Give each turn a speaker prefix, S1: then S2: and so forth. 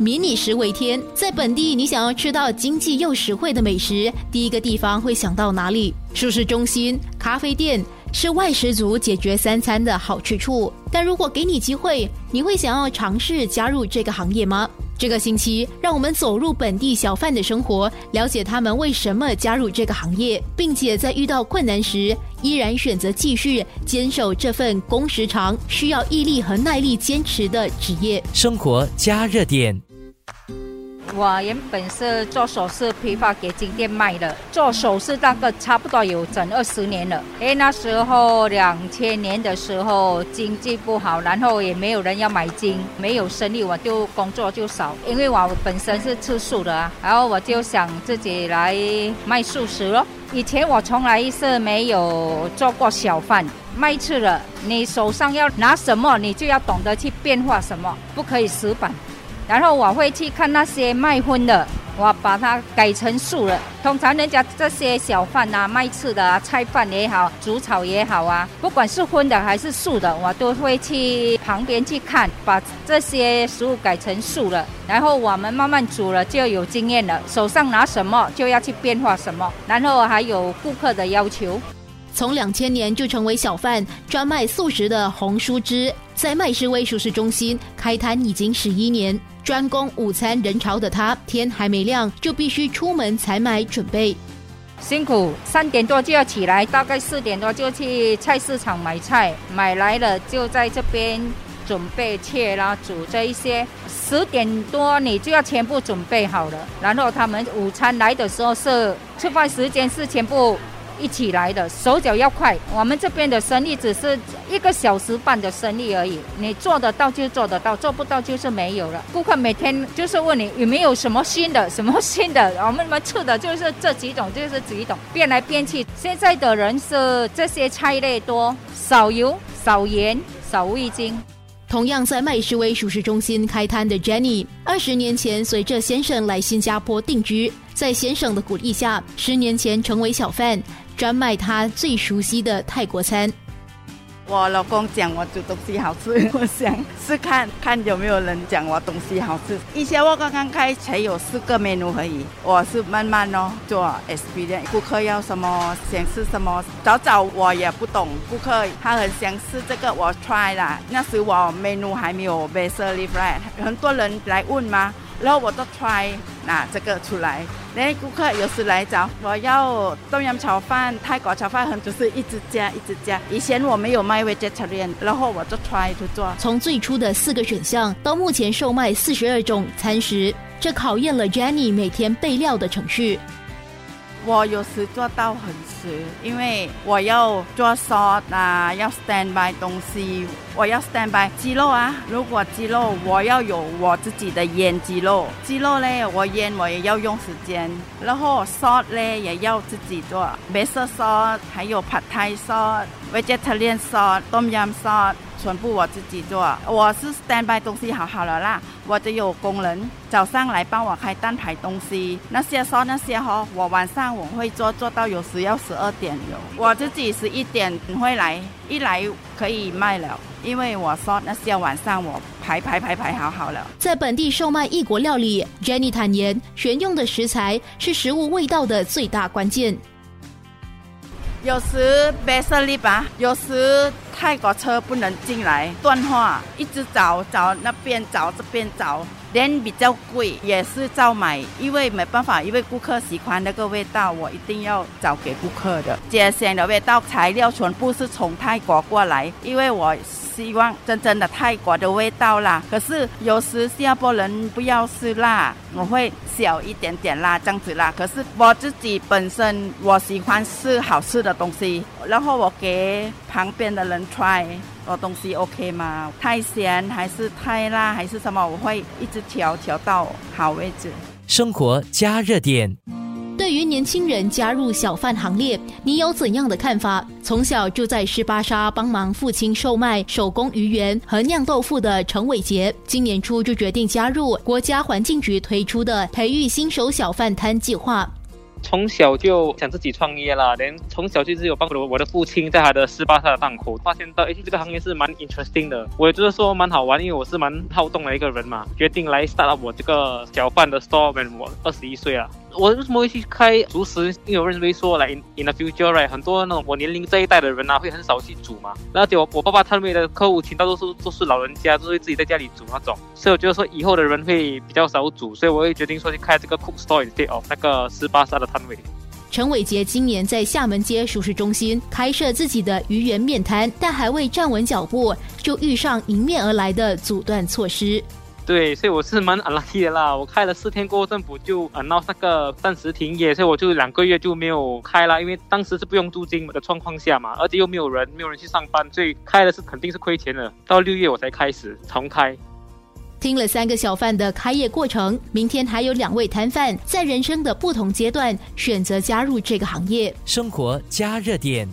S1: 迷你食为天，在本地你想要吃到经济又实惠的美食，第一个地方会想到哪里？舒适中心、咖啡店是外食族解决三餐的好去处。但如果给你机会，你会想要尝试加入这个行业吗？这个星期，让我们走入本地小贩的生活，了解他们为什么加入这个行业，并且在遇到困难时，依然选择继续坚守这份工时长、需要毅力和耐力坚持的职业。
S2: 生活加热点。
S3: 我原本是做首饰批发给金店卖的，做首饰大概差不多有整二十年了。因为那时候两千年的时候经济不好，然后也没有人要买金，没有生意，我就工作就少。因为我本身是吃素的啊，然后我就想自己来卖素食咯。以前我从来是没有做过小贩，卖吃的，你手上要拿什么，你就要懂得去变化什么，不可以死板。然后我会去看那些卖荤的，我把它改成素了。通常人家这些小贩啊、卖吃的啊、菜贩也好、煮炒也好啊，不管是荤的还是素的，我都会去旁边去看，把这些食物改成素了。然后我们慢慢煮了，就有经验了。手上拿什么就要去变化什么，然后还有顾客的要求。
S1: 从两千年就成为小贩，专卖素食的洪淑芝，在麦士威熟食中心开摊已经十一年，专攻午餐人潮的他，天还没亮就必须出门采买准备，
S3: 辛苦，三点多就要起来，大概四点多就去菜市场买菜，买来了就在这边准备切啦、煮这一些，十点多你就要全部准备好了，然后他们午餐来的时候是吃饭时间是全部。一起来的，手脚要快。我们这边的生意只是一个小时半的生意而已，你做得到就做得到，做不到就是没有了。顾客每天就是问你有没有什么新的，什么新的。我们们吃的就是这几种，就是几种，变来变去。现在的人是这些菜类多，少油、少盐、少味精。
S1: 同样在麦士威熟食中心开摊的 Jenny，二十年前随着先生来新加坡定居，在先生的鼓励下，十年前成为小贩。专卖他最熟悉的泰国餐。
S4: 我老公讲我煮东西好吃，我想试看看有没有人讲我东西好吃。以前我刚刚开才有四个 menu 而已，我是慢慢哦做 experience，顾客要什么想吃什么。早早我也不懂，顾客他很想吃这个，我 try 啦。那时我 menu 还没有 b a s i l i right，很多人来问吗？然后我都 try 拿这个出来，那顾客有时来找我要冬阴炒饭、泰国炒饭，很就是一直加一直加。以前我没有卖 vegetarian，然后我就 try to 做。
S1: 从最初的四个选项到目前售卖四十二种餐食，这考验了 Jenny 每天备料的程序。
S4: 我有时做到很迟，因为我要做 sauce 啊，要 stand by 东西，我要 stand by 鸡肉啊。如果鸡肉我要有我自己的腌鸡肉，鸡肉嘞我腌我也要用时间，然后 sauce 嘞也要自己做，白色 sauce 还有 pad thai sauce、vegetarian sauce、tom yum sauce。全部我自己做，我是 stand by 东西好好了啦，我就有工人早上来帮我开单排东西，那些说那些哈，我晚上我会做做到有时要十二点有，我自己十一点会来，一来可以卖了，因为我说那些晚上我排排排排好好了。
S1: 在本地售卖异国料理，Jenny 坦言，选用的食材是食物味道的最大关键。
S4: 有时白色力吧，有时泰国车不能进来，断话，一直找找那边找这边找，连比较贵也是照买，因为没办法，因为顾客喜欢那个味道，我一定要找给顾客的。家乡的味道，材料全部是从泰国过来，因为我。希望真正的泰国的味道啦，可是有时新加坡人不要吃辣，我会小一点点辣这样子啦。可是我自己本身我喜欢吃好吃的东西，然后我给旁边的人 try，我东西 OK 吗？太咸还是太辣还是什么？我会一直调调到好位置。
S2: 生活加热点。
S1: 对于年轻人加入小贩行列，你有怎样的看法？从小就在十八沙帮忙父亲售卖手工鱼圆和酿豆腐的陈伟杰，今年初就决定加入国家环境局推出的培育新手小贩摊计划。
S5: 从小就想自己创业啦，连从小就是有帮助我的父亲在他的十八岁的档口，发现到哎这个行业是蛮 interesting 的，我也觉得说蛮好玩，因为我是蛮好动的一个人嘛，决定来 start up 我这个小贩的 store 我二十一岁啊。我为什么会去开熟食？因为我认为说来 in in the future right，很多那种我年龄这一代的人啊，会很少去煮嘛。而且我我爸爸他们的客户群大多数都是老人家，都会自己在家里煮那种，所以我觉得说以后的人会比较少煮，所以我会决定说去开这个 cook store instead of 那个十八沙的摊位。
S1: 陈伟杰今年在厦门街熟食中心开设自己的鱼圆面摊，但还未站稳脚步，就遇上迎面而来的阻断措施。
S5: 对，所以我是蛮 unlucky 的啦。我开了四天过后，政府就 announce 那个暂时停业，所以我就两个月就没有开了。因为当时是不用租金的状况下嘛，而且又没有人，没有人去上班，所以开的是肯定是亏钱的。到六月我才开始重开。
S1: 听了三个小贩的开业过程，明天还有两位摊贩在人生的不同阶段选择加入这个行业。
S2: 生活加热点。